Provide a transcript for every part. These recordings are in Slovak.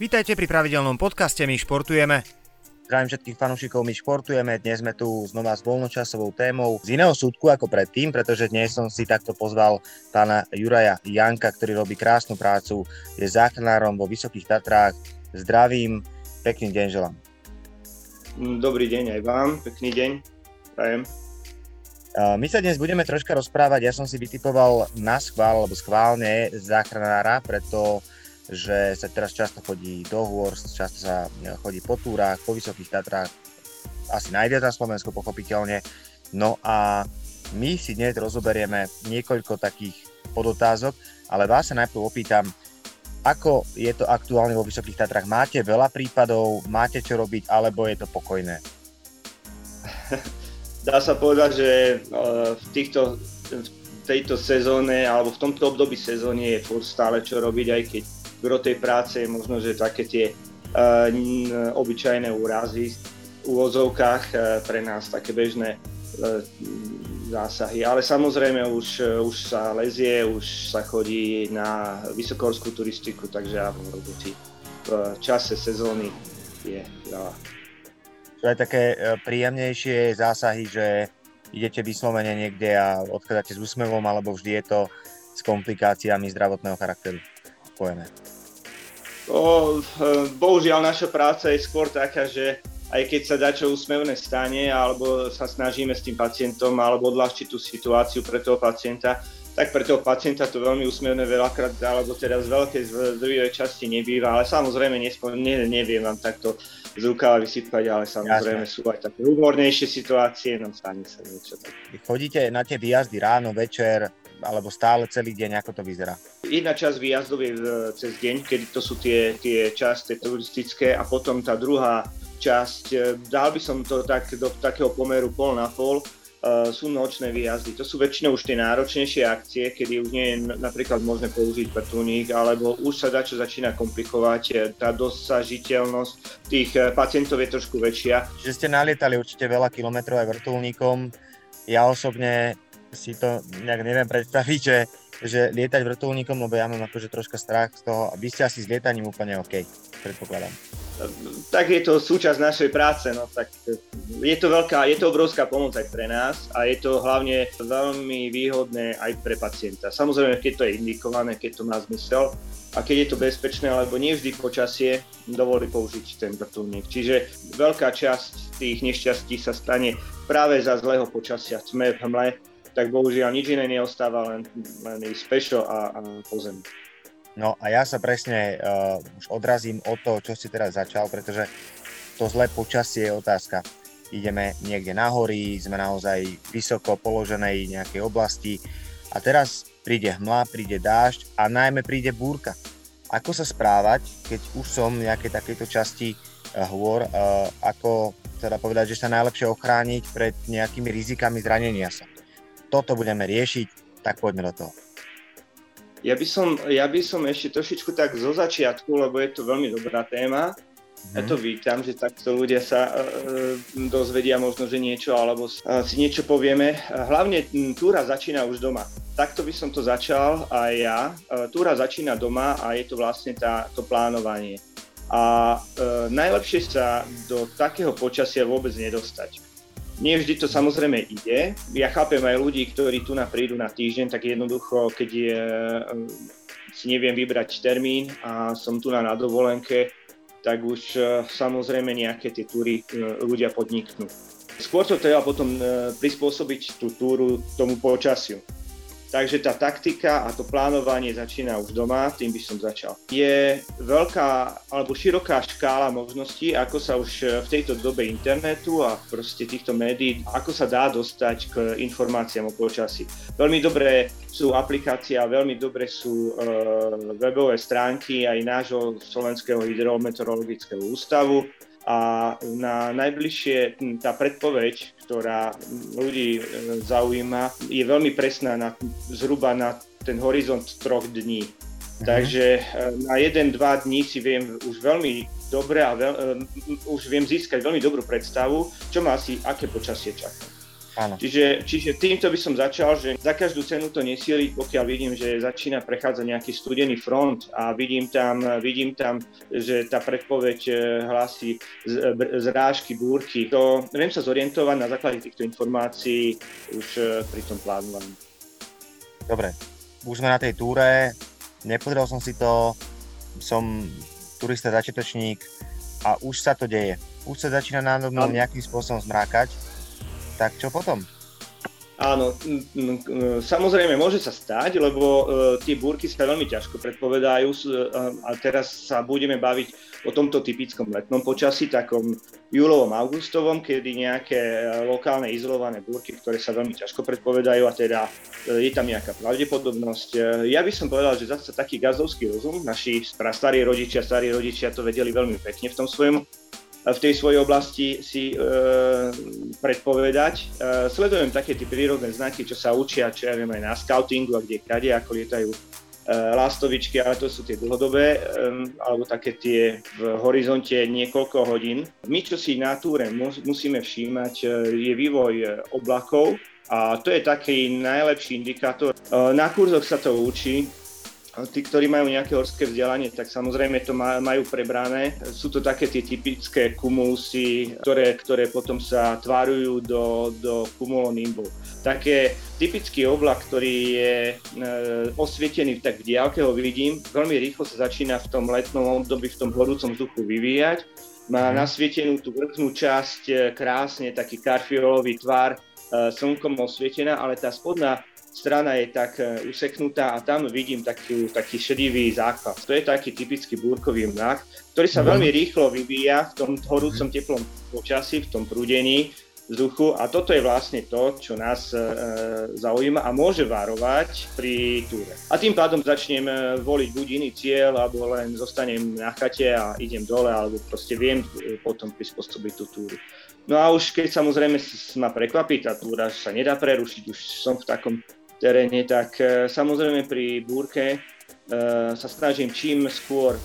Vítajte pri pravidelnom podcaste My športujeme. Zdravím všetkých fanúšikov, my športujeme. Dnes sme tu znova s voľnočasovou témou z iného súdku ako predtým, pretože dnes som si takto pozval pána Juraja Janka, ktorý robí krásnu prácu, je záchranárom vo Vysokých Tatrách. Zdravím, pekný deň želám. Dobrý deň aj vám, pekný deň, prajem. My sa dnes budeme troška rozprávať, ja som si vytipoval na schvál, alebo schválne záchranára, preto že sa teraz často chodí do hôr, často sa e, chodí po túrach, po Vysokých Tatrách, asi najviac na Slovensku pochopiteľne. No a my si dnes rozoberieme niekoľko takých podotázok, ale vás sa najprv opýtam, ako je to aktuálne vo Vysokých Tatrách? Máte veľa prípadov, máte čo robiť, alebo je to pokojné? Dá sa povedať, že e, v týchto v tejto sezóne alebo v tomto období sezóny je stále čo robiť, aj keď gro tej práce je možno, že také tie uh, obyčajné úrazy v úvozovkách uh, pre nás také bežné uh, zásahy. Ale samozrejme už, už sa lezie, už sa chodí na vysokohorskú turistiku, takže ja roboty v čase sezóny je veľa. Čo je také príjemnejšie zásahy, že idete vyslovene niekde a odchádzate s úsmevom, alebo vždy je to s komplikáciami zdravotného charakteru spojené? O, bohužiaľ naša práca je skôr taká, že aj keď sa dačo úsmevné stane, alebo sa snažíme s tým pacientom, alebo odľahčiť tú situáciu pre toho pacienta, tak pre toho pacienta to veľmi úsmevné veľakrát, alebo teda z veľkej zdrojovej časti nebýva, ale samozrejme nespo, ne, neviem vám takto z rukava vysypať, ale samozrejme Jasne. sú aj také humornejšie situácie, no stane sa niečo také. Chodíte na tie výjazdy ráno, večer, alebo stále celý deň, ako to vyzerá? Jedna časť výjazdov je e, cez deň, kedy to sú tie, tie časty turistické a potom tá druhá časť, e, dal by som to tak do takého pomeru pol na pol, uh, sú nočné výjazdy. To sú väčšinou už tie náročnejšie akcie, kedy už nie je napríklad možné použiť vrtulník, alebo už sa dá čo začína komplikovať, tá dosažiteľnosť tých pacientov je trošku väčšia. Že ste nalietali určite veľa kilometrov aj vrtulníkom. Ja osobne si to nejak neviem predstaviť, že, že lietať vrtulníkom, lebo ja mám akože troška strach z toho a vy ste asi s lietaním úplne OK, predpokladám. Tak je to súčasť našej práce, no tak je to veľká, je to obrovská pomoc aj pre nás a je to hlavne veľmi výhodné aj pre pacienta. Samozrejme, keď to je indikované, keď to má zmysel a keď je to bezpečné, lebo nie vždy počasie dovolí použiť ten vrtulník. Čiže veľká časť tých nešťastí sa stane práve za zlého počasia, tme v hmle tak bohužiaľ nič iné neostáva, len, len ísť pešo a, a po. No a ja sa presne uh, už odrazím od toho, čo si teraz začal, pretože to zlé počasie je otázka. Ideme niekde na hory, sme naozaj vysoko položenej nejakej oblasti a teraz príde hmla, príde dážď a najmä príde búrka. Ako sa správať, keď už som v nejakej takejto časti uh, hôr, uh, ako teda povedať, že sa najlepšie ochrániť pred nejakými rizikami zranenia sa toto budeme riešiť, tak poďme do toho. Ja by som, ja by som ešte trošičku tak zo začiatku, lebo je to veľmi dobrá téma. Mm. Ja to vítam, že takto ľudia sa uh, dozvedia možno, že niečo, alebo uh, si niečo povieme. Hlavne túra začína už doma. Takto by som to začal aj ja. Uh, túra začína doma a je to vlastne tá, to plánovanie. A uh, najlepšie sa do takého počasia vôbec nedostať nie vždy to samozrejme ide. Ja chápem aj ľudí, ktorí tu na prídu na týždeň, tak jednoducho, keď je, eh, si neviem vybrať termín a som tu na, dovolenke, tak už eh, samozrejme nejaké tie túry eh, ľudia podniknú. Skôr to treba potom prispôsobiť tú túru tomu počasiu. Takže tá taktika a to plánovanie začína už doma, tým by som začal. Je veľká alebo široká škála možností, ako sa už v tejto dobe internetu a proste týchto médií, ako sa dá dostať k informáciám o počasí. Veľmi dobré sú aplikácie a veľmi dobré sú e, webové stránky aj nášho Slovenského hydrometeorologického ústavu, a na najbližšie tá predpoveď, ktorá ľudí e, zaujíma, je veľmi presná na, zhruba na ten horizont troch dní. Mhm. Takže e, na jeden, dva dní si viem už veľmi dobre a veľ, uh, už viem získať veľmi dobrú predstavu, čo má asi aké počasie čaká. Áno. Čiže, čiže týmto by som začal, že za každú cenu to nesieliť, pokiaľ vidím, že začína prechádzať nejaký studený front a vidím tam, vidím tam že tá predpoveď e, hlási zrážky, búrky. To viem sa zorientovať na základe týchto informácií už e, pri tom plánovaní. Dobre, už sme na tej túre, nepozrel som si to, som turista začiatočník a už sa to deje. Už sa začína nám nejakým spôsobom zmrákať tak čo potom? Áno, samozrejme môže sa stať, lebo uh, tie búrky sa veľmi ťažko predpovedajú uh, a teraz sa budeme baviť o tomto typickom letnom počasí, takom júlovom, augustovom, kedy nejaké uh, lokálne izolované búrky, ktoré sa veľmi ťažko predpovedajú a teda je tam nejaká pravdepodobnosť. Ja by som povedal, že zase taký gazovský rozum, naši starí rodičia, starí rodičia to vedeli veľmi pekne v tom svojom v tej svojej oblasti si e, predpovedať. E, sledujem také tie prírodné znaky, čo sa učia, čo ja viem aj na scoutingu a kde kade, ako lietajú e, lastovičky, ale to sú tie dlhodobé, e, alebo také tie v horizonte niekoľko hodín. My, čo si na túre musíme všímať, e, je vývoj e, oblakov, a to je taký najlepší indikátor. E, na kurzoch sa to učí, tí, ktorí majú nejaké horské vzdelanie, tak samozrejme to majú prebrané. Sú to také tie typické kumulusy, ktoré, ktoré potom sa tvárujú do, do kumulonimbov. Také typický oblak, ktorý je e, osvietený, tak v diálke ho vidím, veľmi rýchlo sa začína v tom letnom období, v tom horúcom vzduchu vyvíjať. Má mhm. nasvietenú tú vrchnú časť, e, krásne taký karfiolový tvar, e, slnkom osvietená, ale tá spodná strana je tak e, useknutá a tam vidím taký, taký šedivý základ. To je taký typický búrkový mrak, ktorý sa mhm. veľmi rýchlo vyvíja v tom horúcom teplom počasí, v tom prúdení vzduchu a toto je vlastne to, čo nás e, zaujíma a môže varovať pri túre. A tým pádom začnem e, voliť buď iný cieľ, alebo len zostanem na chate a idem dole, alebo proste viem e, potom prispôsobiť tú túru. No a už keď samozrejme ma prekvapí tá túra, že sa nedá prerušiť, už som v takom teréne, tak e, samozrejme pri búrke e, sa snažím čím skôr e,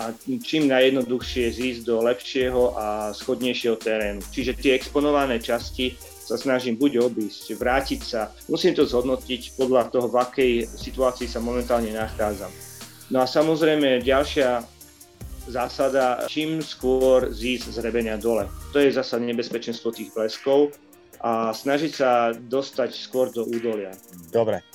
a čím najjednoduchšie zísť do lepšieho a schodnejšieho terénu. Čiže tie exponované časti sa snažím buď obísť, vrátiť sa. Musím to zhodnotiť podľa toho, v akej situácii sa momentálne nachádzam. No a samozrejme ďalšia zásada, čím skôr zísť z rebenia dole. To je zasa nebezpečenstvo tých bleskov a snažiť sa dostať skôr do údolia. Dobre.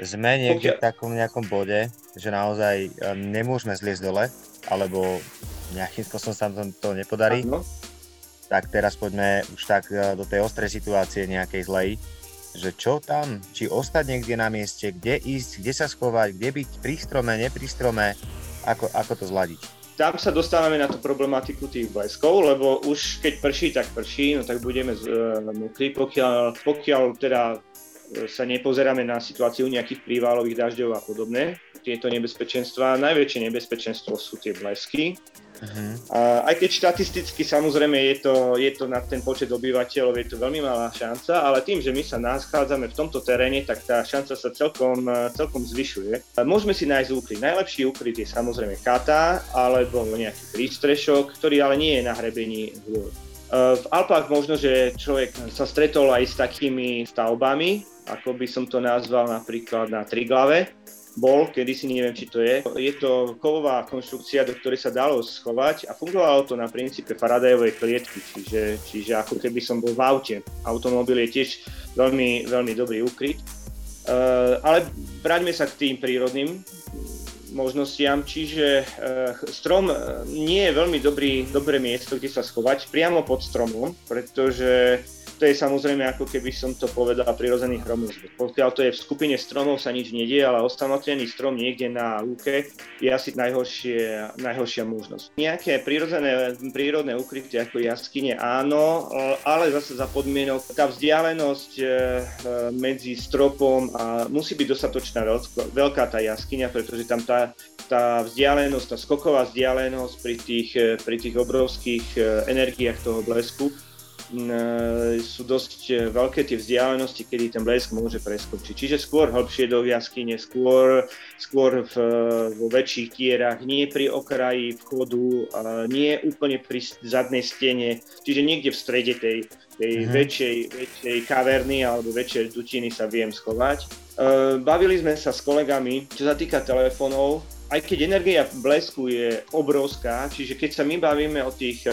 Sme niekde Pokiaľ... v takom nejakom bode, že naozaj e, nemôžeme zliesť dole, alebo nejakým spôsobom sa nám to nepodarí. Ano. Tak teraz poďme už tak e, do tej ostrej situácie nejakej zlej, že čo tam, či ostať niekde na mieste, kde ísť, kde sa schovať, kde byť pri strome, nepri strome, ako, ako to zladiť tam sa dostávame na tú problematiku tých bleskov, lebo už keď prší, tak prší, no tak budeme uh, mokrí, pokiaľ, pokiaľ teda e, sa nepozeráme na situáciu nejakých prívalových dažďov a podobné, tieto nebezpečenstva. Najväčšie nebezpečenstvo sú tie blesky, Uh-huh. A aj keď štatisticky samozrejme je to, je to na ten počet obyvateľov, je to veľmi malá šanca, ale tým, že my sa nachádzame v tomto teréne, tak tá šanca sa celkom, celkom zvyšuje. Môžeme si nájsť úkryt. Najlepší úkryt je samozrejme kata alebo nejaký prístrešok, ktorý ale nie je na hrebení hôr. V Alpách možno, že človek sa stretol aj s takými stavbami, ako by som to nazval napríklad na Triglave, bol, kedy si neviem, či to je. Je to kovová konštrukcia, do ktorej sa dalo schovať a fungovalo to na princípe Faradayovej klietky, čiže, čiže ako keby som bol v aute. Automobil je tiež veľmi, veľmi dobrý úkryt. Uh, ale vráťme sa k tým prírodným možnostiam, čiže uh, strom nie je veľmi dobrý, dobré miesto, kde sa schovať, priamo pod stromom, pretože to je samozrejme ako keby som to povedal prirodzený hromozbor. Pokiaľ to je v skupine stromov sa nič nedie, ale osamotený strom niekde na lúke je asi najhoršie, najhoršia možnosť. Nejaké prírodzené, prírodné ukrytie ako jaskyne áno, ale zase za podmienok tá vzdialenosť e, medzi stropom a musí byť dostatočná veľká tá jaskyňa, pretože tam tá, tá vzdialenosť, tá skoková vzdialenosť pri tých, pri tých obrovských e, energiách toho blesku sú dosť veľké tie vzdialenosti, kedy ten blesk môže preskočiť. Čiže skôr hlbšie do jaskyne, skôr, skôr v, vo väčších tierach, nie pri okraji vchodu, nie úplne pri zadnej stene, čiže niekde v strede tej, tej mm-hmm. väčšej, väčšej kaverny alebo väčšej dutiny sa viem schovať. Bavili sme sa s kolegami, čo sa týka telefónov, aj keď energia blesku je obrovská, čiže keď sa my bavíme o tých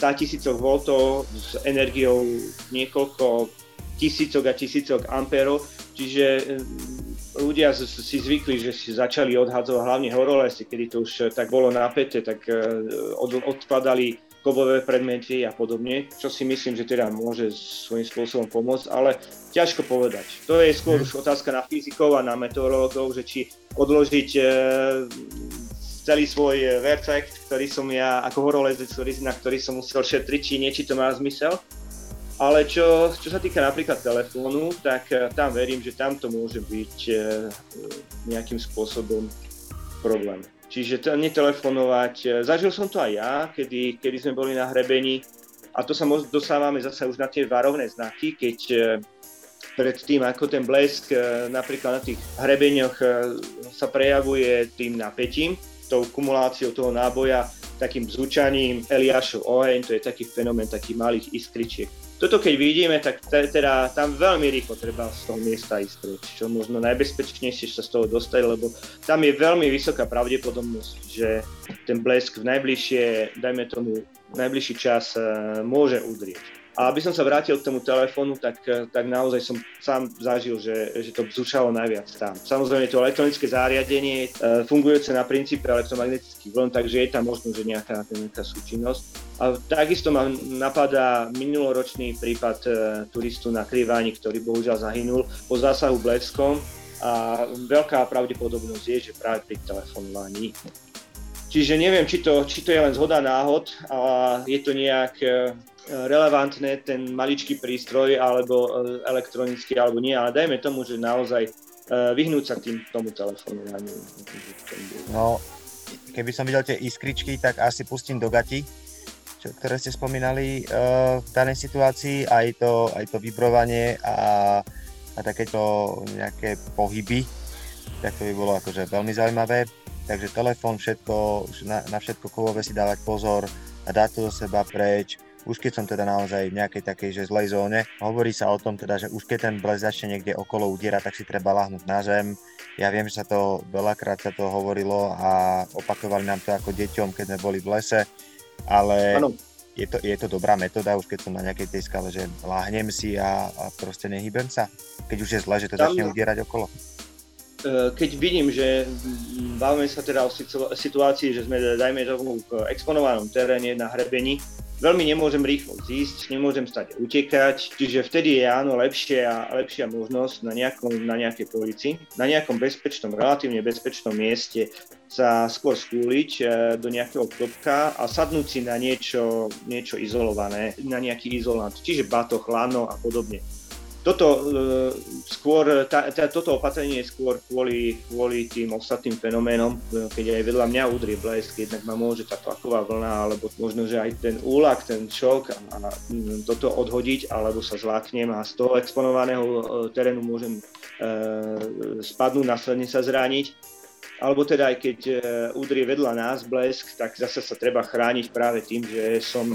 100 e, tisícoch voltov s energiou niekoľko tisícok a tisícok amperov, čiže e, ľudia si zvykli, že si začali odhadzovať hlavne horolesy, kedy to už tak bolo napäté, tak e, odkladali kovové predmety a podobne, čo si myslím, že teda môže svojím spôsobom pomôcť, ale ťažko povedať. To je skôr mhm. už otázka na fyzikov a na meteorológov, že či odložiť celý svoj vercek, ktorý som ja ako horolezec, na ktorý som musel šetriť, či nie, či to má zmysel. Ale čo, čo sa týka napríklad telefónu, tak e, tam verím, že tam to môže byť e, nejakým spôsobom problém. Čiže to netelefonovať. Zažil som to aj ja, kedy, kedy sme boli na hrebení a to sa dostávame zase už na tie varovné znaky, keď pred tým, ako ten blesk napríklad na tých hrebeňoch sa prejavuje tým napätím, tou kumuláciou toho náboja, takým zúčaním Eliášov oheň, to je taký fenomén takých malých iskričiek toto keď vidíme, tak teda tam veľmi rýchlo treba z toho miesta ísť preč, čo možno najbezpečnejšie sa z toho dostať, lebo tam je veľmi vysoká pravdepodobnosť, že ten blesk v najbližšie, dajme tomu, najbližší čas eh, môže udrieť. A aby som sa vrátil k tomu telefónu, tak, tak naozaj som sám zažil, že, že to bzučalo najviac tam. Samozrejme to elektronické zariadenie e, fungujúce na princípe elektromagnetických vln, takže je tam možno, že nejaká, nejaká súčinnosť. A takisto ma napadá minuloročný prípad e, turistu na Kriváni, ktorý bohužiaľ zahynul po zásahu bleskom a veľká pravdepodobnosť je, že práve pri telefonovaní Čiže neviem, či to, či to je len zhoda náhod a je to nejak e, relevantné ten maličký prístroj alebo e, elektronický alebo nie, ale dajme tomu, že naozaj e, vyhnúť sa tým tomu telefonovaniu. No, keby som videl tie iskričky, tak asi pustím do gati, čo, ktoré ste spomínali uh, v danej situácii, aj to, aj to vibrovanie a, a takéto nejaké pohyby, tak to by bolo akože veľmi zaujímavé. Takže telefón, všetko, na, na všetko kovové si dávať pozor a dať to do seba preč už keď som teda naozaj v nejakej takej že zlej zóne. Hovorí sa o tom teda, že už keď ten blesk začne niekde okolo udiera, tak si treba lahnúť na zem. Ja viem, že sa to veľakrát sa to hovorilo a opakovali nám to ako deťom, keď sme boli v lese, ale ano. je to, je to dobrá metóda, už keď som na nejakej tej skale, že láhnem si a, a proste nehybem sa, keď už je zle, že to Tam... začne udierať okolo keď vidím, že bavíme sa teda o situácii, že sme, dajme tomu, v exponovanom teréne na hrebení, veľmi nemôžem rýchlo zísť, nemôžem stať utekať, čiže vtedy je áno lepšia, lepšia možnosť na, nejakom, na nejakej polici, na nejakom bezpečnom, relatívne bezpečnom mieste sa skôr skúliť e, do nejakého klopka a sadnúť si na niečo, niečo izolované, na nejaký izolant, čiže batoh, lano a podobne toto, e, skôr, tá, tá, toto opatrenie je skôr kvôli, kvôli tým ostatným fenoménom, e, keď aj vedľa mňa udrie blesk, jednak ma môže tá tlaková vlna, alebo možno, že aj ten úlak, ten šok a, toto odhodiť, alebo sa zláknem a z toho exponovaného e, terénu môžem e, spadnúť, následne sa zrániť. Alebo teda aj keď udrie vedľa nás blesk, tak zase sa treba chrániť práve tým, že som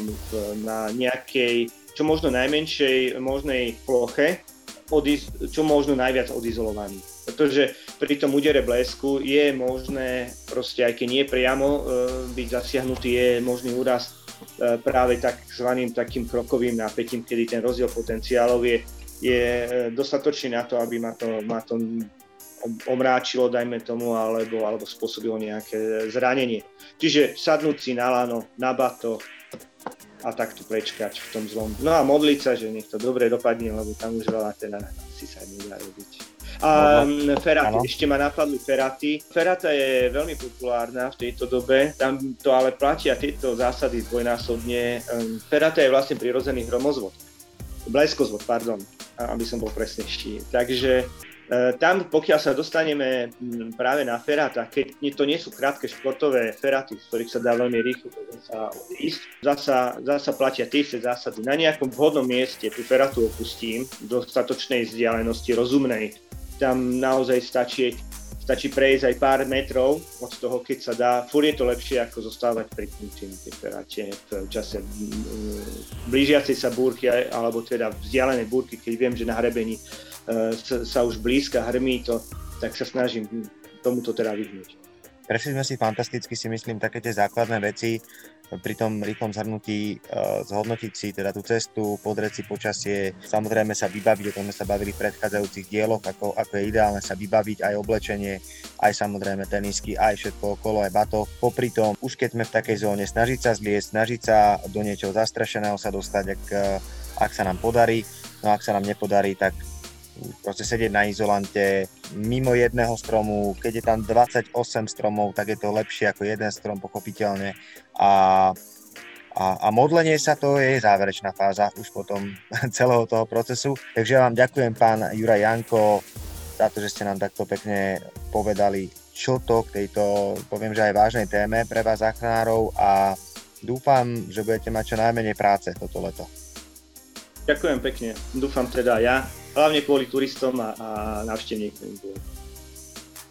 na nejakej čo možno najmenšej možnej ploche, odiz- čo možno najviac odizolovaný. Pretože pri tom údere blesku je možné, proste aj keď nie priamo e, byť zasiahnutý, je možný úraz e, práve takzvaným takým krokovým napätím, kedy ten rozdiel potenciálov je, je e, dostatočný na to, aby ma to, ma to omráčilo, dajme tomu, alebo, alebo spôsobilo nejaké zranenie. Čiže sadnúť si na lano, na batoh, a takto prečkať v tom zlom. No a modliť sa, že nech to dobre dopadne, lebo tam už veľa teda asi sa nedá robiť. A no, Ferrati, ano. ešte ma napadli Ferrati. Ferrata je veľmi populárna v tejto dobe, tam to ale platia tieto zásady dvojnásobne. Ferrata je vlastne prirodzený hromozvod. Bleskozvod, pardon, aby som bol presnejší. Takže tam, pokiaľ sa dostaneme práve na feráta, keď to nie sú krátke športové feráty, z ktorých sa dá veľmi rýchlo sa ísť, zasa, zasa platia tie zásady. Na nejakom vhodnom mieste tú ferátu opustím, v dostatočnej vzdialenosti, rozumnej. Tam naozaj stačí stačí prejsť aj pár metrov od toho, keď sa dá. Fúr je to lepšie, ako zostávať na tej feráte v čase blížiacej sa búrky, alebo teda vzdialenej búrky, keď viem, že na hrebení e, sa už blízka hrmí to, tak sa snažím tomuto teda vyhnúť. Prešli sme si fantasticky, si myslím, také tie základné veci pri tom rýchlom zhrnutí uh, zhodnotiť si teda tú cestu, podrieť si počasie, samozrejme sa vybaviť, o tom sme sa bavili v predchádzajúcich dieloch, ako, ako je ideálne sa vybaviť aj oblečenie, aj samozrejme tenisky, aj všetko okolo, aj bato. Popri tom, už keď sme v takej zóne, snažiť sa zliesť, snažiť sa do niečoho zastrašeného sa dostať, ak, eh, ak sa nám podarí, no ak sa nám nepodarí, tak proste sedieť na izolante mimo jedného stromu, keď je tam 28 stromov, tak je to lepšie ako jeden strom, pochopiteľne. A, a, a modlenie sa to je záverečná fáza už potom celého toho procesu. Takže vám ďakujem pán Juraj Janko za to, že ste nám takto pekne povedali, čo to k tejto, poviem, že aj vážnej téme pre vás záchranárov a dúfam, že budete mať čo najmenej práce toto leto. Ďakujem pekne. Dúfam teda ja, hlavne kvôli turistom a, a návštevníkom.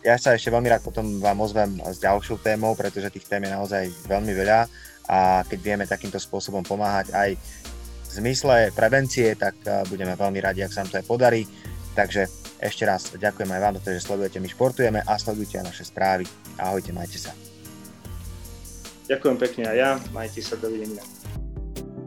Ja sa ešte veľmi rád potom vám ozvem s ďalšou témou, pretože tých tém je naozaj veľmi veľa a keď vieme takýmto spôsobom pomáhať aj v zmysle prevencie, tak budeme veľmi radi, ak sa nám to aj podarí. Takže ešte raz ďakujem aj vám, že sledujete My športujeme a sledujte aj naše správy. Ahojte, majte sa. Ďakujem pekne aj ja, majte sa, dovidenia.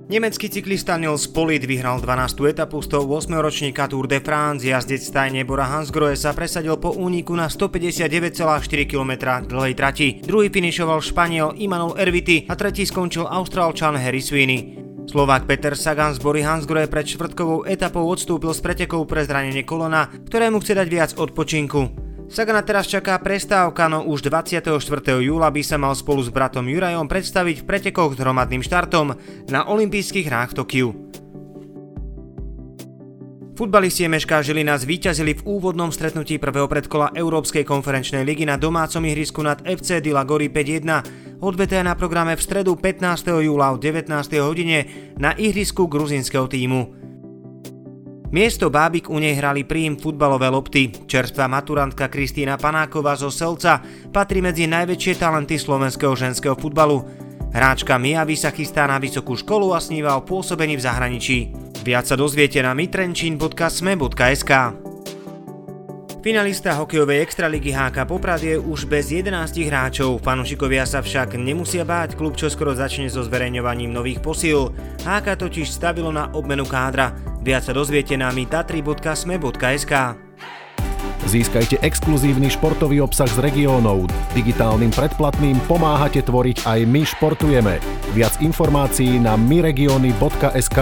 Nemecký cyklista Nils Polit vyhral 12. etapu 108. ročníka Tour de France. Jazdec stajne Bora Hansgrohe sa presadil po úniku na 159,4 km dlhej trati. Druhý finišoval Španiel Imanol Erviti a tretí skončil Austrálčan Harry Sweeney. Slovák Peter Sagan z Bory Hansgrohe pred čtvrtkovou etapou odstúpil z pretekov pre zranenie kolona, ktorému chce dať viac odpočinku. Sagana teraz čaká prestávka, no už 24. júla by sa mal spolu s bratom Jurajom predstaviť v pretekoch s hromadným štartom na olympijských hrách v Tokiu. Futbalisti Meška Žilina zvíťazili v úvodnom stretnutí prvého predkola Európskej konferenčnej ligy na domácom ihrisku nad FC Dila Gori 5-1. Odveté na programe v stredu 15. júla o 19. hodine na ihrisku gruzinského týmu. Miesto bábik u nej hrali príjm futbalové lopty. Čerstvá maturantka Kristýna Panáková zo Selca patrí medzi najväčšie talenty slovenského ženského futbalu. Hráčka Miavi sa chystá na vysokú školu a sníva o pôsobení v zahraničí. Viac sa dozviete na mitrenčín.sme.sk Finalista hokejovej extraligy HK Poprad je už bez 11 hráčov. Fanušikovia sa však nemusia báť, klub čo skoro začne so zverejňovaním nových posíl. HK totiž stavilo na obmenu kádra. Viac sa dozviete na mitatri.sme.sk Získajte exkluzívny športový obsah z regiónov. Digitálnym predplatným pomáhate tvoriť aj My športujeme. Viac informácií na myregiony.sk